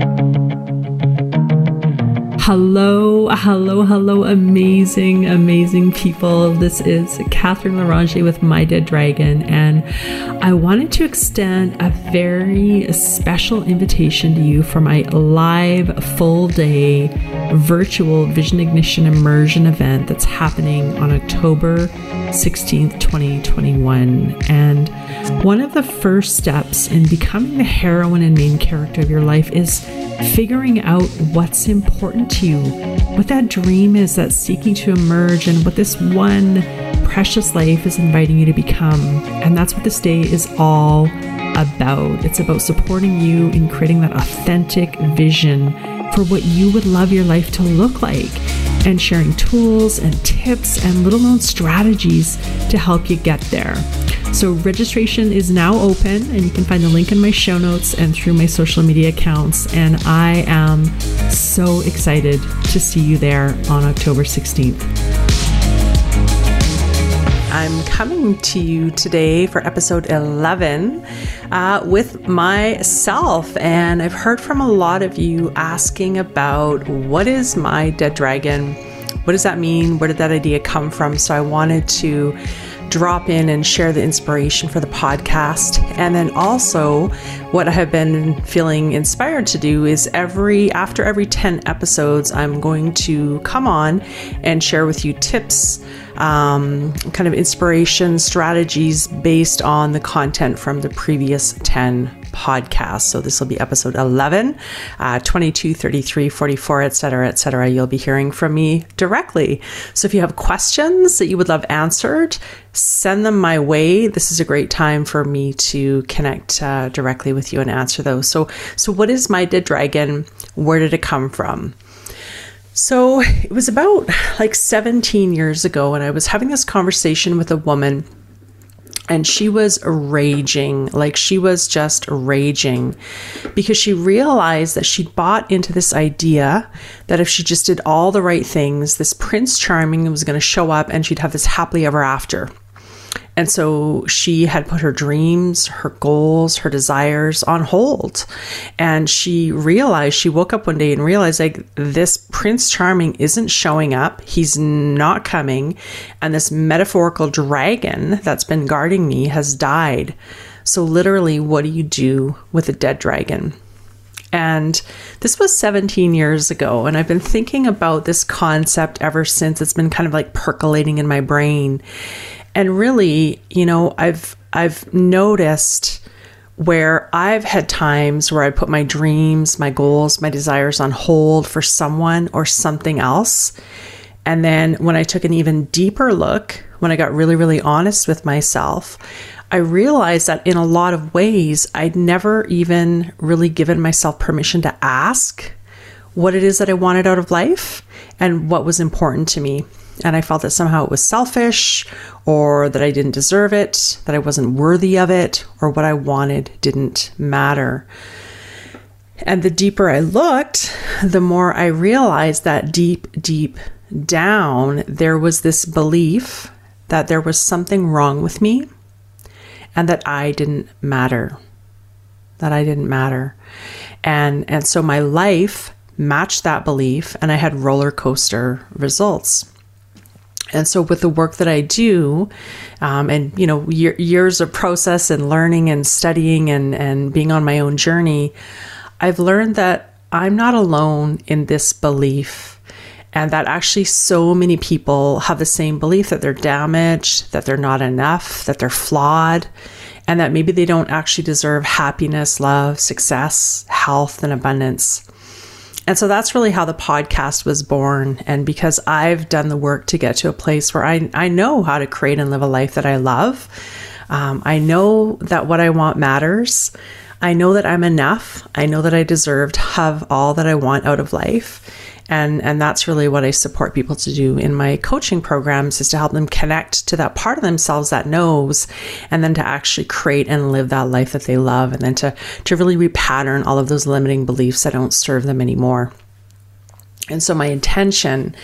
Thank you. Hello, hello, hello, amazing, amazing people. This is Catherine Larange with My Dead Dragon, and I wanted to extend a very special invitation to you for my live full day virtual Vision Ignition Immersion event that's happening on October 16th, 2021. And one of the first steps in becoming the heroine and main character of your life is figuring out what's important to you, what that dream is that's seeking to emerge, and what this one precious life is inviting you to become. And that's what this day is all about. It's about supporting you in creating that authentic vision for what you would love your life to look like and sharing tools and tips and little known strategies to help you get there. So, registration is now open, and you can find the link in my show notes and through my social media accounts. And I am so excited to see you there on October 16th. I'm coming to you today for episode 11 uh, with myself. And I've heard from a lot of you asking about what is my dead dragon? What does that mean? Where did that idea come from? So I wanted to drop in and share the inspiration for the podcast. And then also, what I have been feeling inspired to do is every after every 10 episodes, I'm going to come on and share with you tips, um, kind of inspiration strategies based on the content from the previous 10 podcast. So this will be episode 11, uh, 22, 33, 44, etc., etc. You'll be hearing from me directly. So if you have questions that you would love answered, send them my way. This is a great time for me to connect uh, directly with you and answer those. So, so what is my dead dragon? Where did it come from? So it was about like 17 years ago, and I was having this conversation with a woman and she was raging like she was just raging because she realized that she'd bought into this idea that if she just did all the right things this prince charming was going to show up and she'd have this happily ever after and so she had put her dreams, her goals, her desires on hold. And she realized, she woke up one day and realized, like, this Prince Charming isn't showing up. He's not coming. And this metaphorical dragon that's been guarding me has died. So, literally, what do you do with a dead dragon? And this was 17 years ago. And I've been thinking about this concept ever since. It's been kind of like percolating in my brain. And really, you know, I've I've noticed where I've had times where I put my dreams, my goals, my desires on hold for someone or something else. And then when I took an even deeper look, when I got really, really honest with myself, I realized that in a lot of ways, I'd never even really given myself permission to ask what it is that I wanted out of life and what was important to me and I felt that somehow it was selfish or that I didn't deserve it, that I wasn't worthy of it, or what I wanted didn't matter. And the deeper I looked, the more I realized that deep, deep down, there was this belief that there was something wrong with me and that I didn't matter. That I didn't matter. And, and so my life matched that belief, and I had roller coaster results. And so, with the work that I do, um, and you know, year, years of process and learning and studying and and being on my own journey, I've learned that I'm not alone in this belief, and that actually so many people have the same belief that they're damaged, that they're not enough, that they're flawed, and that maybe they don't actually deserve happiness, love, success, health, and abundance. And so that's really how the podcast was born. And because I've done the work to get to a place where I, I know how to create and live a life that I love, um, I know that what I want matters. I know that I'm enough. I know that I deserve to have all that I want out of life and and that's really what I support people to do in my coaching programs is to help them connect to that part of themselves that knows and then to actually create and live that life that they love and then to to really repattern all of those limiting beliefs that don't serve them anymore. And so my intention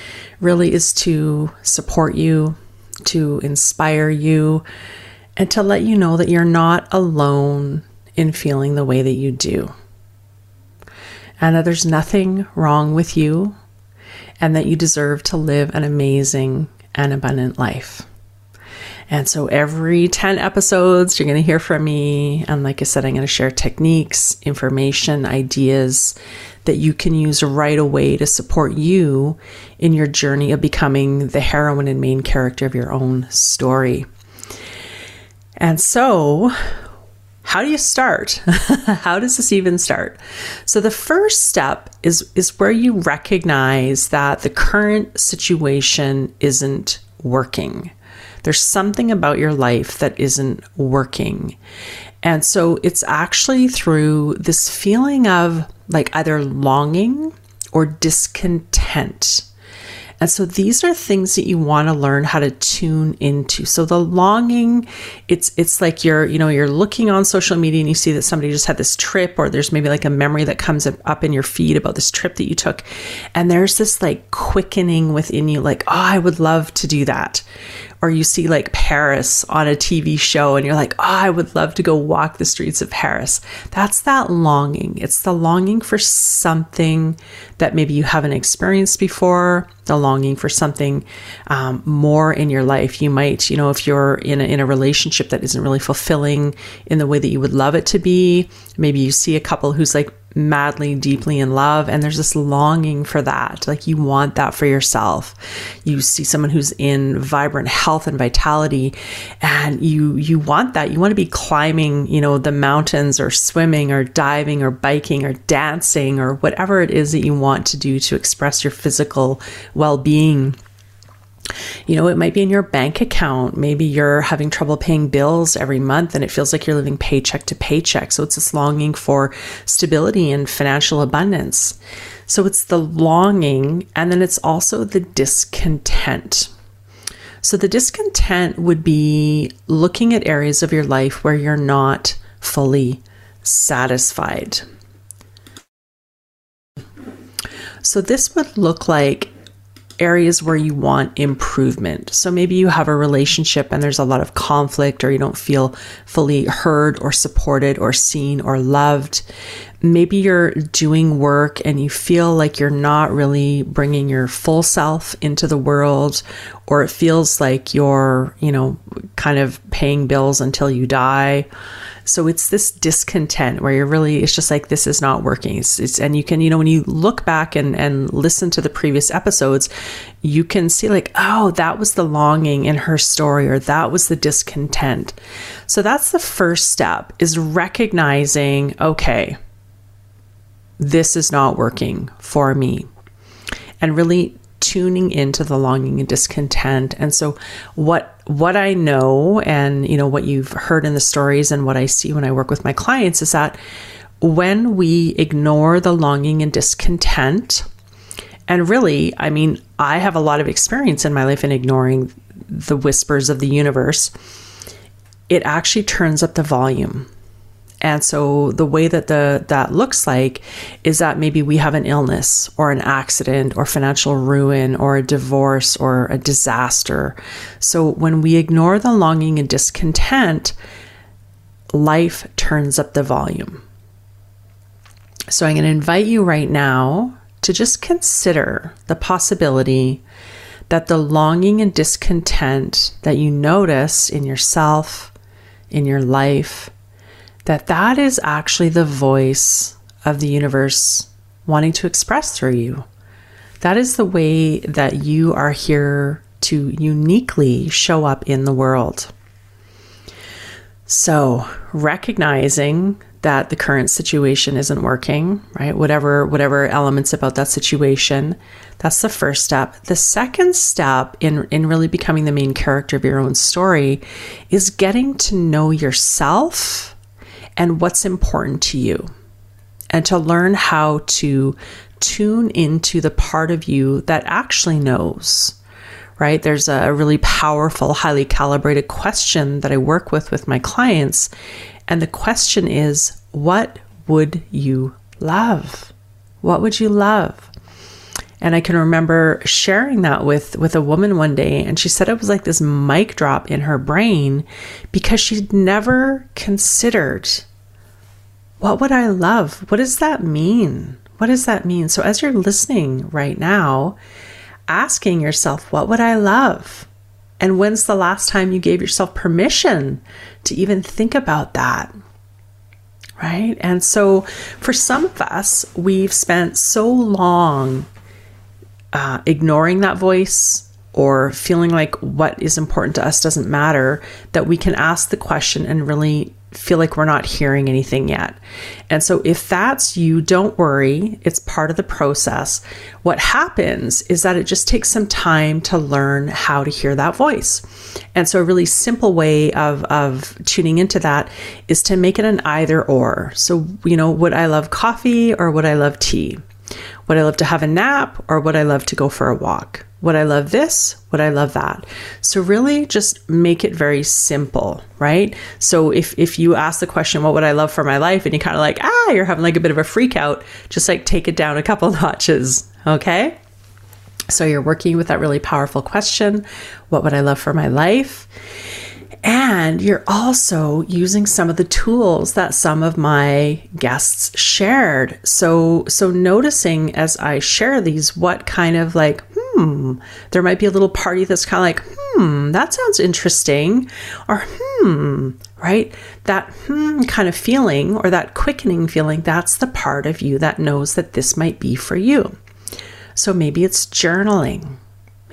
really is to support you, to inspire you, and to let you know that you're not alone in feeling the way that you do. And that there's nothing wrong with you and that you deserve to live an amazing and abundant life. And so every 10 episodes, you're going to hear from me. And like I said, I'm going to share techniques, information, ideas that you can use right away to support you in your journey of becoming the heroine and main character of your own story. And so, how do you start? how does this even start? So the first step is is where you recognize that the current situation isn't working. There's something about your life that isn't working. And so it's actually through this feeling of like either longing or discontent. And so these are things that you want to learn how to tune into. So the longing, it's it's like you're, you know, you're looking on social media and you see that somebody just had this trip or there's maybe like a memory that comes up in your feed about this trip that you took and there's this like quickening within you like, "Oh, I would love to do that." Or you see like Paris on a TV show and you're like, oh, I would love to go walk the streets of Paris. That's that longing. It's the longing for something that maybe you haven't experienced before, the longing for something um, more in your life. You might, you know, if you're in a, in a relationship that isn't really fulfilling in the way that you would love it to be, maybe you see a couple who's like madly, deeply in love. And there's this longing for that. Like you want that for yourself. You see someone who's in vibrant health and vitality and you, you want that. You want to be climbing, you know, the mountains or swimming or diving or biking or dancing or whatever it is that you want to do to express your physical well being. You know, it might be in your bank account. Maybe you're having trouble paying bills every month and it feels like you're living paycheck to paycheck. So it's this longing for stability and financial abundance. So it's the longing and then it's also the discontent. So the discontent would be looking at areas of your life where you're not fully satisfied. So this would look like areas where you want improvement. So maybe you have a relationship and there's a lot of conflict, or you don't feel fully heard or supported or seen or loved. Maybe you're doing work and you feel like you're not really bringing your full self into the world, or it feels like you're, you know, kind of paying bills until you die. So it's this discontent where you're really, it's just like, this is not working. It's, it's, and you can, you know, when you look back and, and listen to the previous episodes, you can see like, oh, that was the longing in her story, or that was the discontent. So that's the first step is recognizing, okay, this is not working for me. And really tuning into the longing and discontent. And so what what I know and you know what you've heard in the stories and what I see when I work with my clients is that when we ignore the longing and discontent and really, I mean, I have a lot of experience in my life in ignoring the whispers of the universe. It actually turns up the volume. And so the way that the that looks like is that maybe we have an illness or an accident or financial ruin or a divorce or a disaster. So when we ignore the longing and discontent, life turns up the volume. So I'm going to invite you right now to just consider the possibility that the longing and discontent that you notice in yourself, in your life, that that is actually the voice of the universe wanting to express through you. That is the way that you are here to uniquely show up in the world. So, recognizing that the current situation isn't working, right? Whatever whatever elements about that situation, that's the first step. The second step in in really becoming the main character of your own story is getting to know yourself and what's important to you, and to learn how to tune into the part of you that actually knows. Right? There's a really powerful, highly calibrated question that I work with with my clients. And the question is, what would you love? What would you love? And I can remember sharing that with with a woman one day and she said it was like this mic drop in her brain because she'd never considered what would I love? What does that mean? What does that mean? So, as you're listening right now, asking yourself, what would I love? And when's the last time you gave yourself permission to even think about that? Right. And so, for some of us, we've spent so long uh, ignoring that voice or feeling like what is important to us doesn't matter that we can ask the question and really feel like we're not hearing anything yet. And so, if that's you, don't worry. It's part of the process. What happens is that it just takes some time to learn how to hear that voice. And so, a really simple way of, of tuning into that is to make it an either or. So, you know, would I love coffee or would I love tea? Would I love to have a nap or would I love to go for a walk? Would I love this? Would I love that? So really just make it very simple, right? So if if you ask the question, what would I love for my life? And you kind of like, ah, you're having like a bit of a freak out, just like take it down a couple notches, okay? So you're working with that really powerful question, what would I love for my life? And you're also using some of the tools that some of my guests shared. So, so noticing as I share these, what kind of like, hmm, there might be a little party that's kind of like, hmm, that sounds interesting, or hmm, right? That hmm kind of feeling or that quickening feeling, that's the part of you that knows that this might be for you. So maybe it's journaling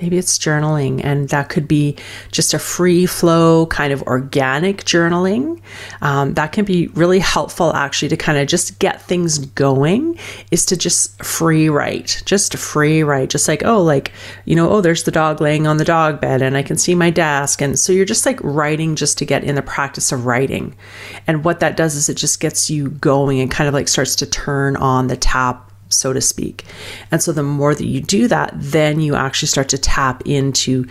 Maybe it's journaling, and that could be just a free flow kind of organic journaling. Um, that can be really helpful, actually, to kind of just get things going. Is to just free write, just free write, just like oh, like you know, oh, there's the dog laying on the dog bed, and I can see my desk, and so you're just like writing just to get in the practice of writing. And what that does is it just gets you going and kind of like starts to turn on the tap so to speak. And so the more that you do that, then you actually start to tap into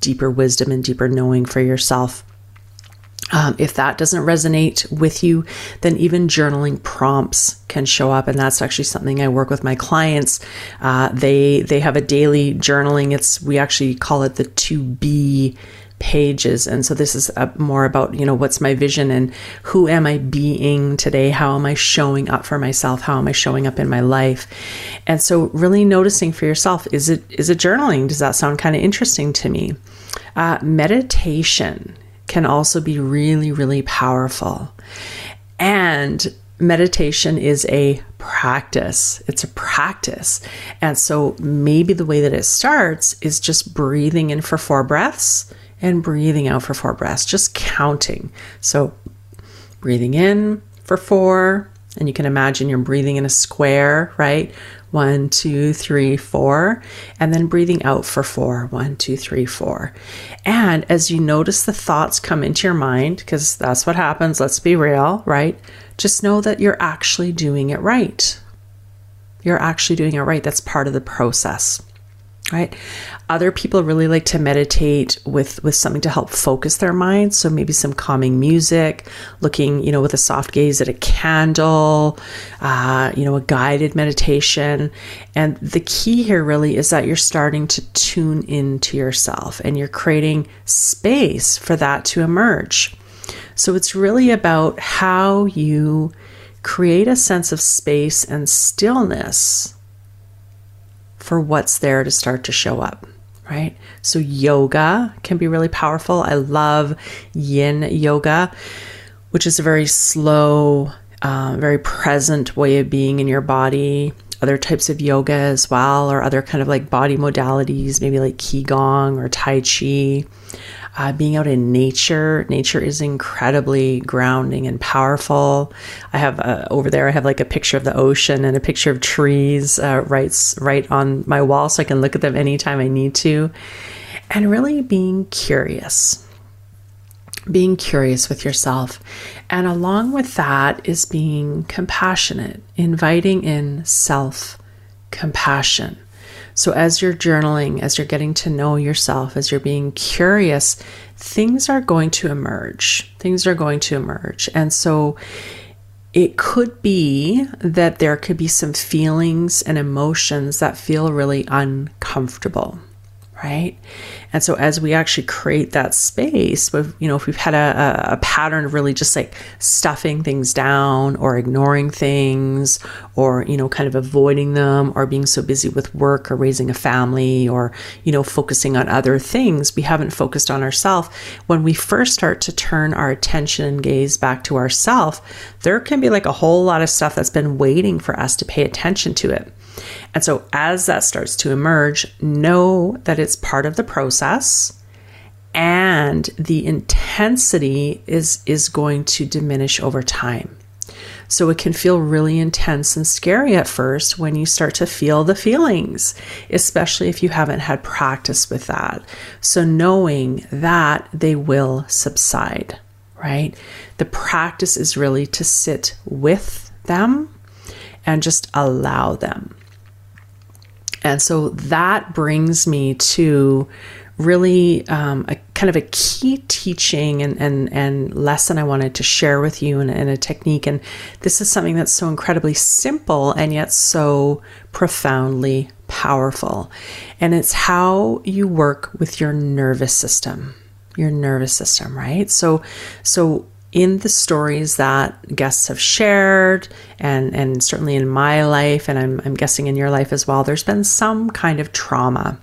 deeper wisdom and deeper knowing for yourself. Um, if that doesn't resonate with you, then even journaling prompts can show up, and that's actually something I work with my clients. Uh, they they have a daily journaling. It's we actually call it the to be pages. And so this is more about, you know, what's my vision and who am I being today? How am I showing up for myself? How am I showing up in my life? And so really noticing for yourself, is it, is it journaling? Does that sound kind of interesting to me? Uh, meditation can also be really, really powerful. And meditation is a practice. It's a practice. And so maybe the way that it starts is just breathing in for four breaths and breathing out for four breaths, just counting. So breathing in for four, and you can imagine you're breathing in a square, right? One, two, three, four. And then breathing out for four. One, two, three, four. And as you notice the thoughts come into your mind, because that's what happens, let's be real, right? Just know that you're actually doing it right. You're actually doing it right. That's part of the process right? Other people really like to meditate with with something to help focus their mind. So maybe some calming music looking you know with a soft gaze at a candle uh, you know a guided meditation. And the key here really is that you're starting to tune into yourself and you're creating space for that to emerge. So it's really about how you create a sense of space and stillness for what's there to start to show up, right? So, yoga can be really powerful. I love yin yoga, which is a very slow, uh, very present way of being in your body. Other types of yoga as well, or other kind of like body modalities, maybe like Qigong or Tai Chi uh, being out in nature. Nature is incredibly grounding and powerful. I have uh, over there, I have like a picture of the ocean and a picture of trees uh, right, right on my wall so I can look at them anytime I need to. And really being curious being curious with yourself. And along with that is being compassionate, inviting in self compassion. So, as you're journaling, as you're getting to know yourself, as you're being curious, things are going to emerge. Things are going to emerge. And so, it could be that there could be some feelings and emotions that feel really uncomfortable, right? And so as we actually create that space, with you know, if we've had a, a, pattern of really just like stuffing things down or ignoring things or, you know, kind of avoiding them or being so busy with work or raising a family or, you know, focusing on other things, we haven't focused on ourselves. When we first start to turn our attention and gaze back to ourself, there can be like a whole lot of stuff that's been waiting for us to pay attention to it. And so, as that starts to emerge, know that it's part of the process and the intensity is, is going to diminish over time. So, it can feel really intense and scary at first when you start to feel the feelings, especially if you haven't had practice with that. So, knowing that they will subside, right? The practice is really to sit with them and just allow them. And so that brings me to really um, a kind of a key teaching and, and, and lesson I wanted to share with you and, and a technique. And this is something that's so incredibly simple and yet so profoundly powerful. And it's how you work with your nervous system. Your nervous system, right? So, so in the stories that guests have shared and and certainly in my life and I'm, I'm guessing in your life as well there's been some kind of trauma.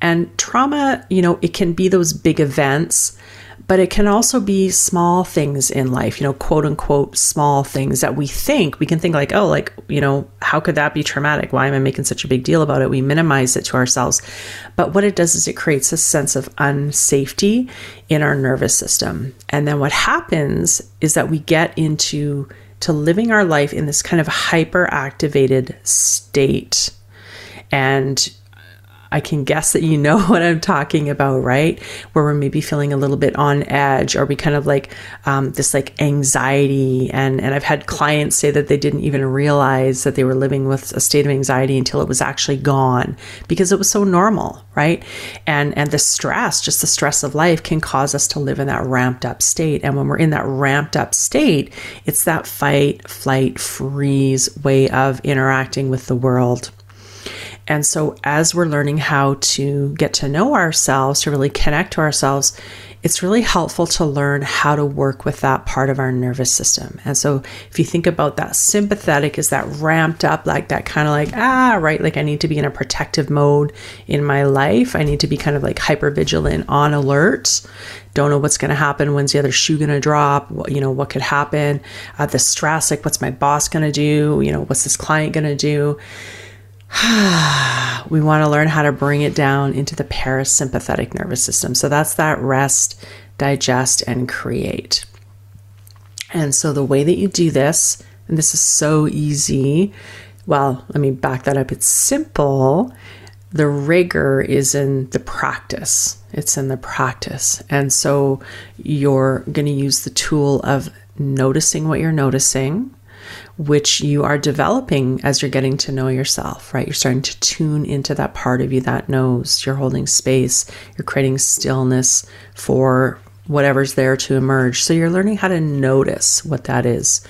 And trauma you know it can be those big events but it can also be small things in life, you know, quote unquote small things that we think we can think like, oh, like, you know, how could that be traumatic? Why am I making such a big deal about it? We minimize it to ourselves. But what it does is it creates a sense of unsafety in our nervous system. And then what happens is that we get into to living our life in this kind of hyper activated state. And I can guess that you know what I'm talking about, right? Where we're maybe feeling a little bit on edge, or we kind of like um, this like anxiety. And and I've had clients say that they didn't even realize that they were living with a state of anxiety until it was actually gone because it was so normal, right? And and the stress, just the stress of life, can cause us to live in that ramped up state. And when we're in that ramped up state, it's that fight, flight, freeze way of interacting with the world. And so, as we're learning how to get to know ourselves, to really connect to ourselves, it's really helpful to learn how to work with that part of our nervous system. And so, if you think about that sympathetic, is that ramped up, like that kind of like, ah, right, like I need to be in a protective mode in my life. I need to be kind of like hyper vigilant, on alert. Don't know what's going to happen. When's the other shoe going to drop? What, you know, what could happen? Uh, the stress, like, what's my boss going to do? You know, what's this client going to do? we want to learn how to bring it down into the parasympathetic nervous system. So that's that rest, digest, and create. And so the way that you do this, and this is so easy, well, let me back that up. It's simple. The rigor is in the practice. It's in the practice. And so you're going to use the tool of noticing what you're noticing which you are developing as you're getting to know yourself, right? You're starting to tune into that part of you that knows. You're holding space, you're creating stillness for whatever's there to emerge. So you're learning how to notice what that is.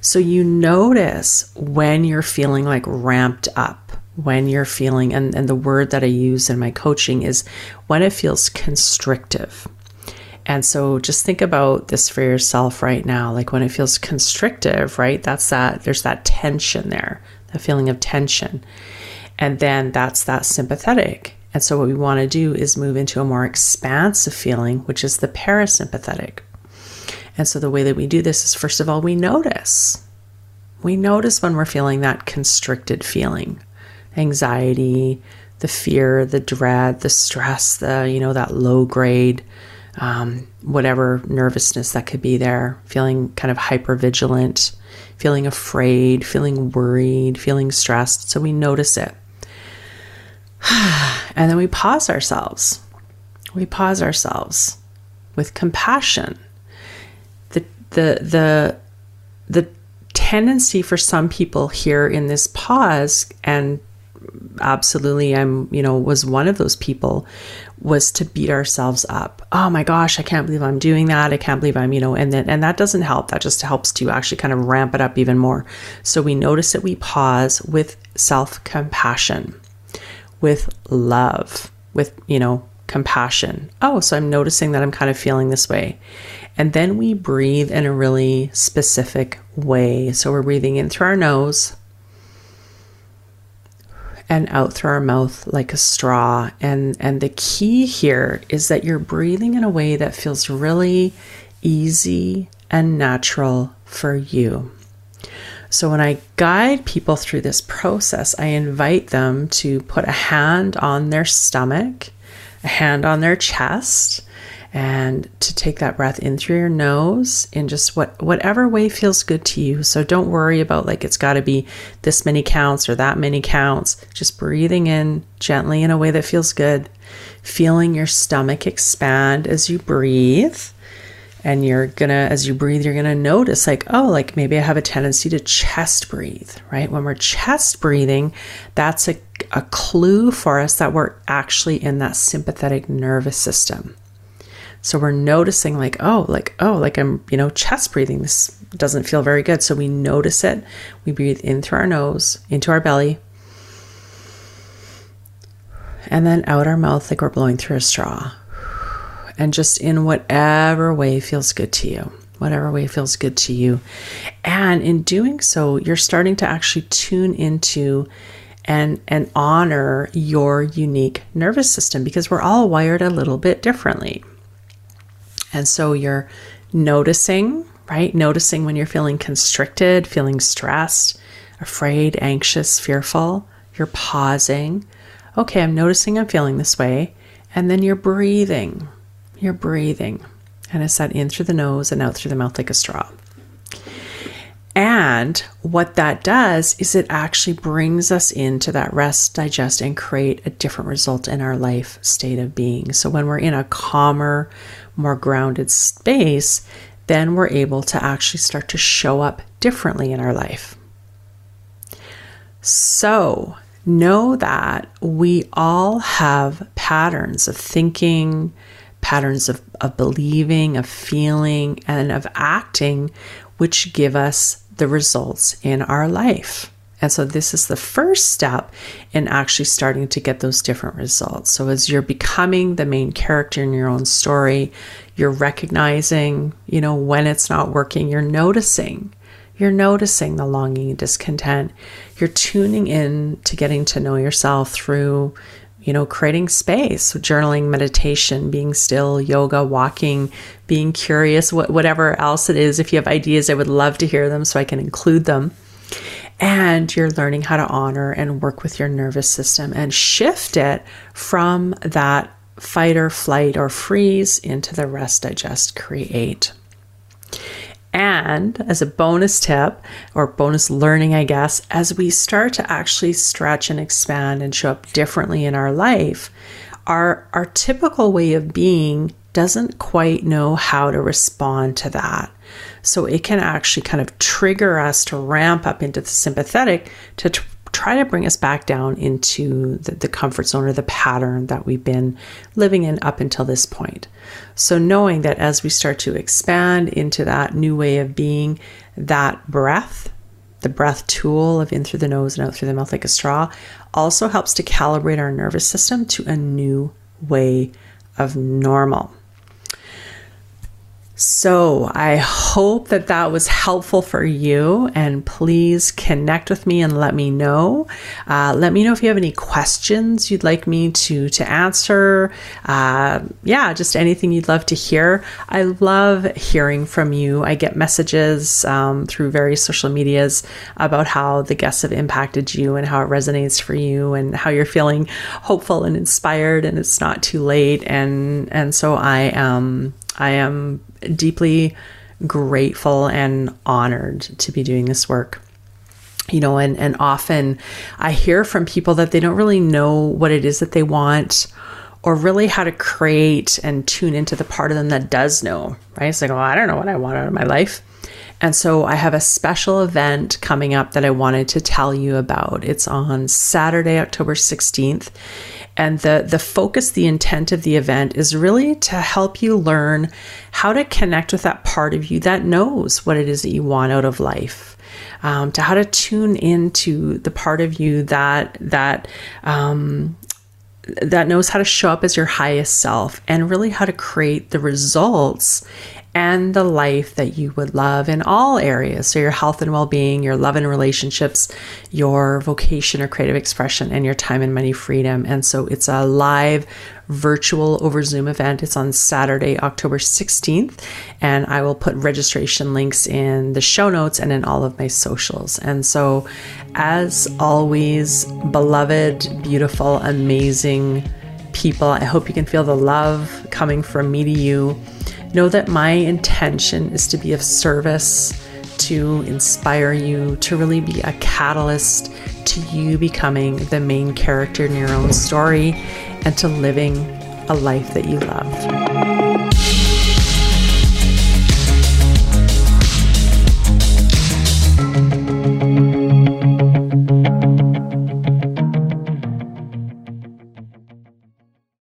So you notice when you're feeling like ramped up, when you're feeling, and, and the word that I use in my coaching is when it feels constrictive. And so just think about this for yourself right now. Like when it feels constrictive, right? That's that, there's that tension there, that feeling of tension. And then that's that sympathetic. And so what we want to do is move into a more expansive feeling, which is the parasympathetic. And so the way that we do this is first of all, we notice. We notice when we're feeling that constricted feeling, anxiety, the fear, the dread, the stress, the, you know, that low grade um, whatever nervousness that could be there, feeling kind of hyper vigilant, feeling afraid, feeling worried, feeling stressed. So we notice it. and then we pause ourselves. We pause ourselves with compassion. The, the, the, the tendency for some people here in this pause and absolutely i'm you know was one of those people was to beat ourselves up oh my gosh i can't believe i'm doing that i can't believe i'm you know and then and that doesn't help that just helps to actually kind of ramp it up even more so we notice that we pause with self compassion with love with, you know, compassion. Oh, so I'm noticing that I'm kind of feeling this way. And then we breathe in a really specific way. So we're breathing in through our nose and out through our mouth like a straw. And and the key here is that you're breathing in a way that feels really easy and natural for you. So when I guide people through this process, I invite them to put a hand on their stomach, a hand on their chest, and to take that breath in through your nose in just what whatever way feels good to you. So don't worry about like it's got to be this many counts or that many counts. Just breathing in gently in a way that feels good, feeling your stomach expand as you breathe. And you're gonna, as you breathe, you're gonna notice, like, oh, like maybe I have a tendency to chest breathe, right? When we're chest breathing, that's a, a clue for us that we're actually in that sympathetic nervous system. So we're noticing, like, oh, like, oh, like I'm, you know, chest breathing. This doesn't feel very good. So we notice it. We breathe in through our nose, into our belly, and then out our mouth like we're blowing through a straw. And just in whatever way feels good to you, whatever way feels good to you. And in doing so, you're starting to actually tune into and and honor your unique nervous system because we're all wired a little bit differently. And so you're noticing, right? Noticing when you're feeling constricted, feeling stressed, afraid, anxious, fearful. You're pausing. Okay, I'm noticing I'm feeling this way. And then you're breathing. You're breathing. And it's that in through the nose and out through the mouth like a straw. And what that does is it actually brings us into that rest, digest, and create a different result in our life state of being. So when we're in a calmer, more grounded space, then we're able to actually start to show up differently in our life. So, know that we all have patterns of thinking, patterns of, of believing, of feeling, and of acting, which give us the results in our life. And so, this is the first step in actually starting to get those different results. So, as you're becoming the main character in your own story, you're recognizing, you know, when it's not working, you're noticing. You're noticing the longing and discontent. You're tuning in to getting to know yourself through, you know, creating space, journaling, meditation, being still, yoga, walking, being curious, whatever else it is. If you have ideas, I would love to hear them so I can include them and you're learning how to honor and work with your nervous system and shift it from that fight or flight or freeze into the rest, digest, create. And as a bonus tip or bonus learning, I guess, as we start to actually stretch and expand and show up differently in our life, our, our typical way of being doesn't quite know how to respond to that. So it can actually kind of trigger us to ramp up into the sympathetic to try to bring us back down into the, the, comfort zone or the pattern that we've been living in up until this point. So, knowing that as we start to expand into that new way of being, that breath, the breath tool of in through the nose and out through the mouth like a straw, also helps to calibrate our nervous system to a new way of normal. So I hope that that was helpful for you. And please connect with me and let me know. Uh, let me know if you have any questions you'd like me to to answer. Uh, yeah, just anything you'd love to hear. I love hearing from you. I get messages um, through various social medias about how the guests have impacted you and how it resonates for you and how you're feeling hopeful and inspired and it's not too late. And and so I um I am deeply grateful and honored to be doing this work you know and and often i hear from people that they don't really know what it is that they want or really how to create and tune into the part of them that does know right it's like well, i don't know what i want out of my life and so I have a special event coming up that I wanted to tell you about. It's on Saturday, October 16th. And the, the focus, the intent of the event is really to help you learn how to connect with that part of you that knows what it is that you want out of life. Um, to how to tune into the part of you that that um, that knows how to show up as your highest self and really how to create the results and the life that you would love in all areas. So, your health and well being, your love and relationships, your vocation or creative expression, and your time and money freedom. And so, it's a live virtual over Zoom event. It's on Saturday, October 16th. And I will put registration links in the show notes and in all of my socials. And so, as always, beloved, beautiful, amazing people, I hope you can feel the love coming from me to you Know that my intention is to be of service, to inspire you, to really be a catalyst to you becoming the main character in your own story and to living a life that you love.